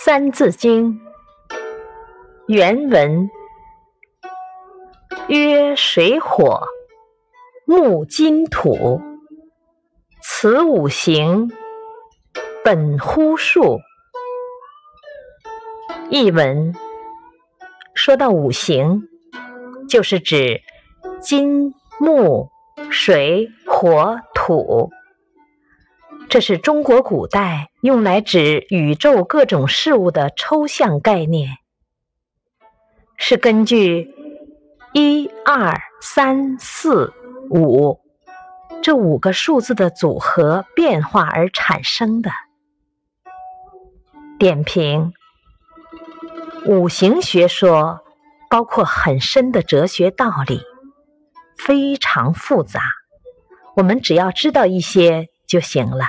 《三字经》原文曰：“水火木金土，此五行，本乎数。”译文说到五行，就是指金、木、水、火、土。这是中国古代用来指宇宙各种事物的抽象概念，是根据一二三四五这五个数字的组合变化而产生的。点评：五行学说包括很深的哲学道理，非常复杂，我们只要知道一些就行了。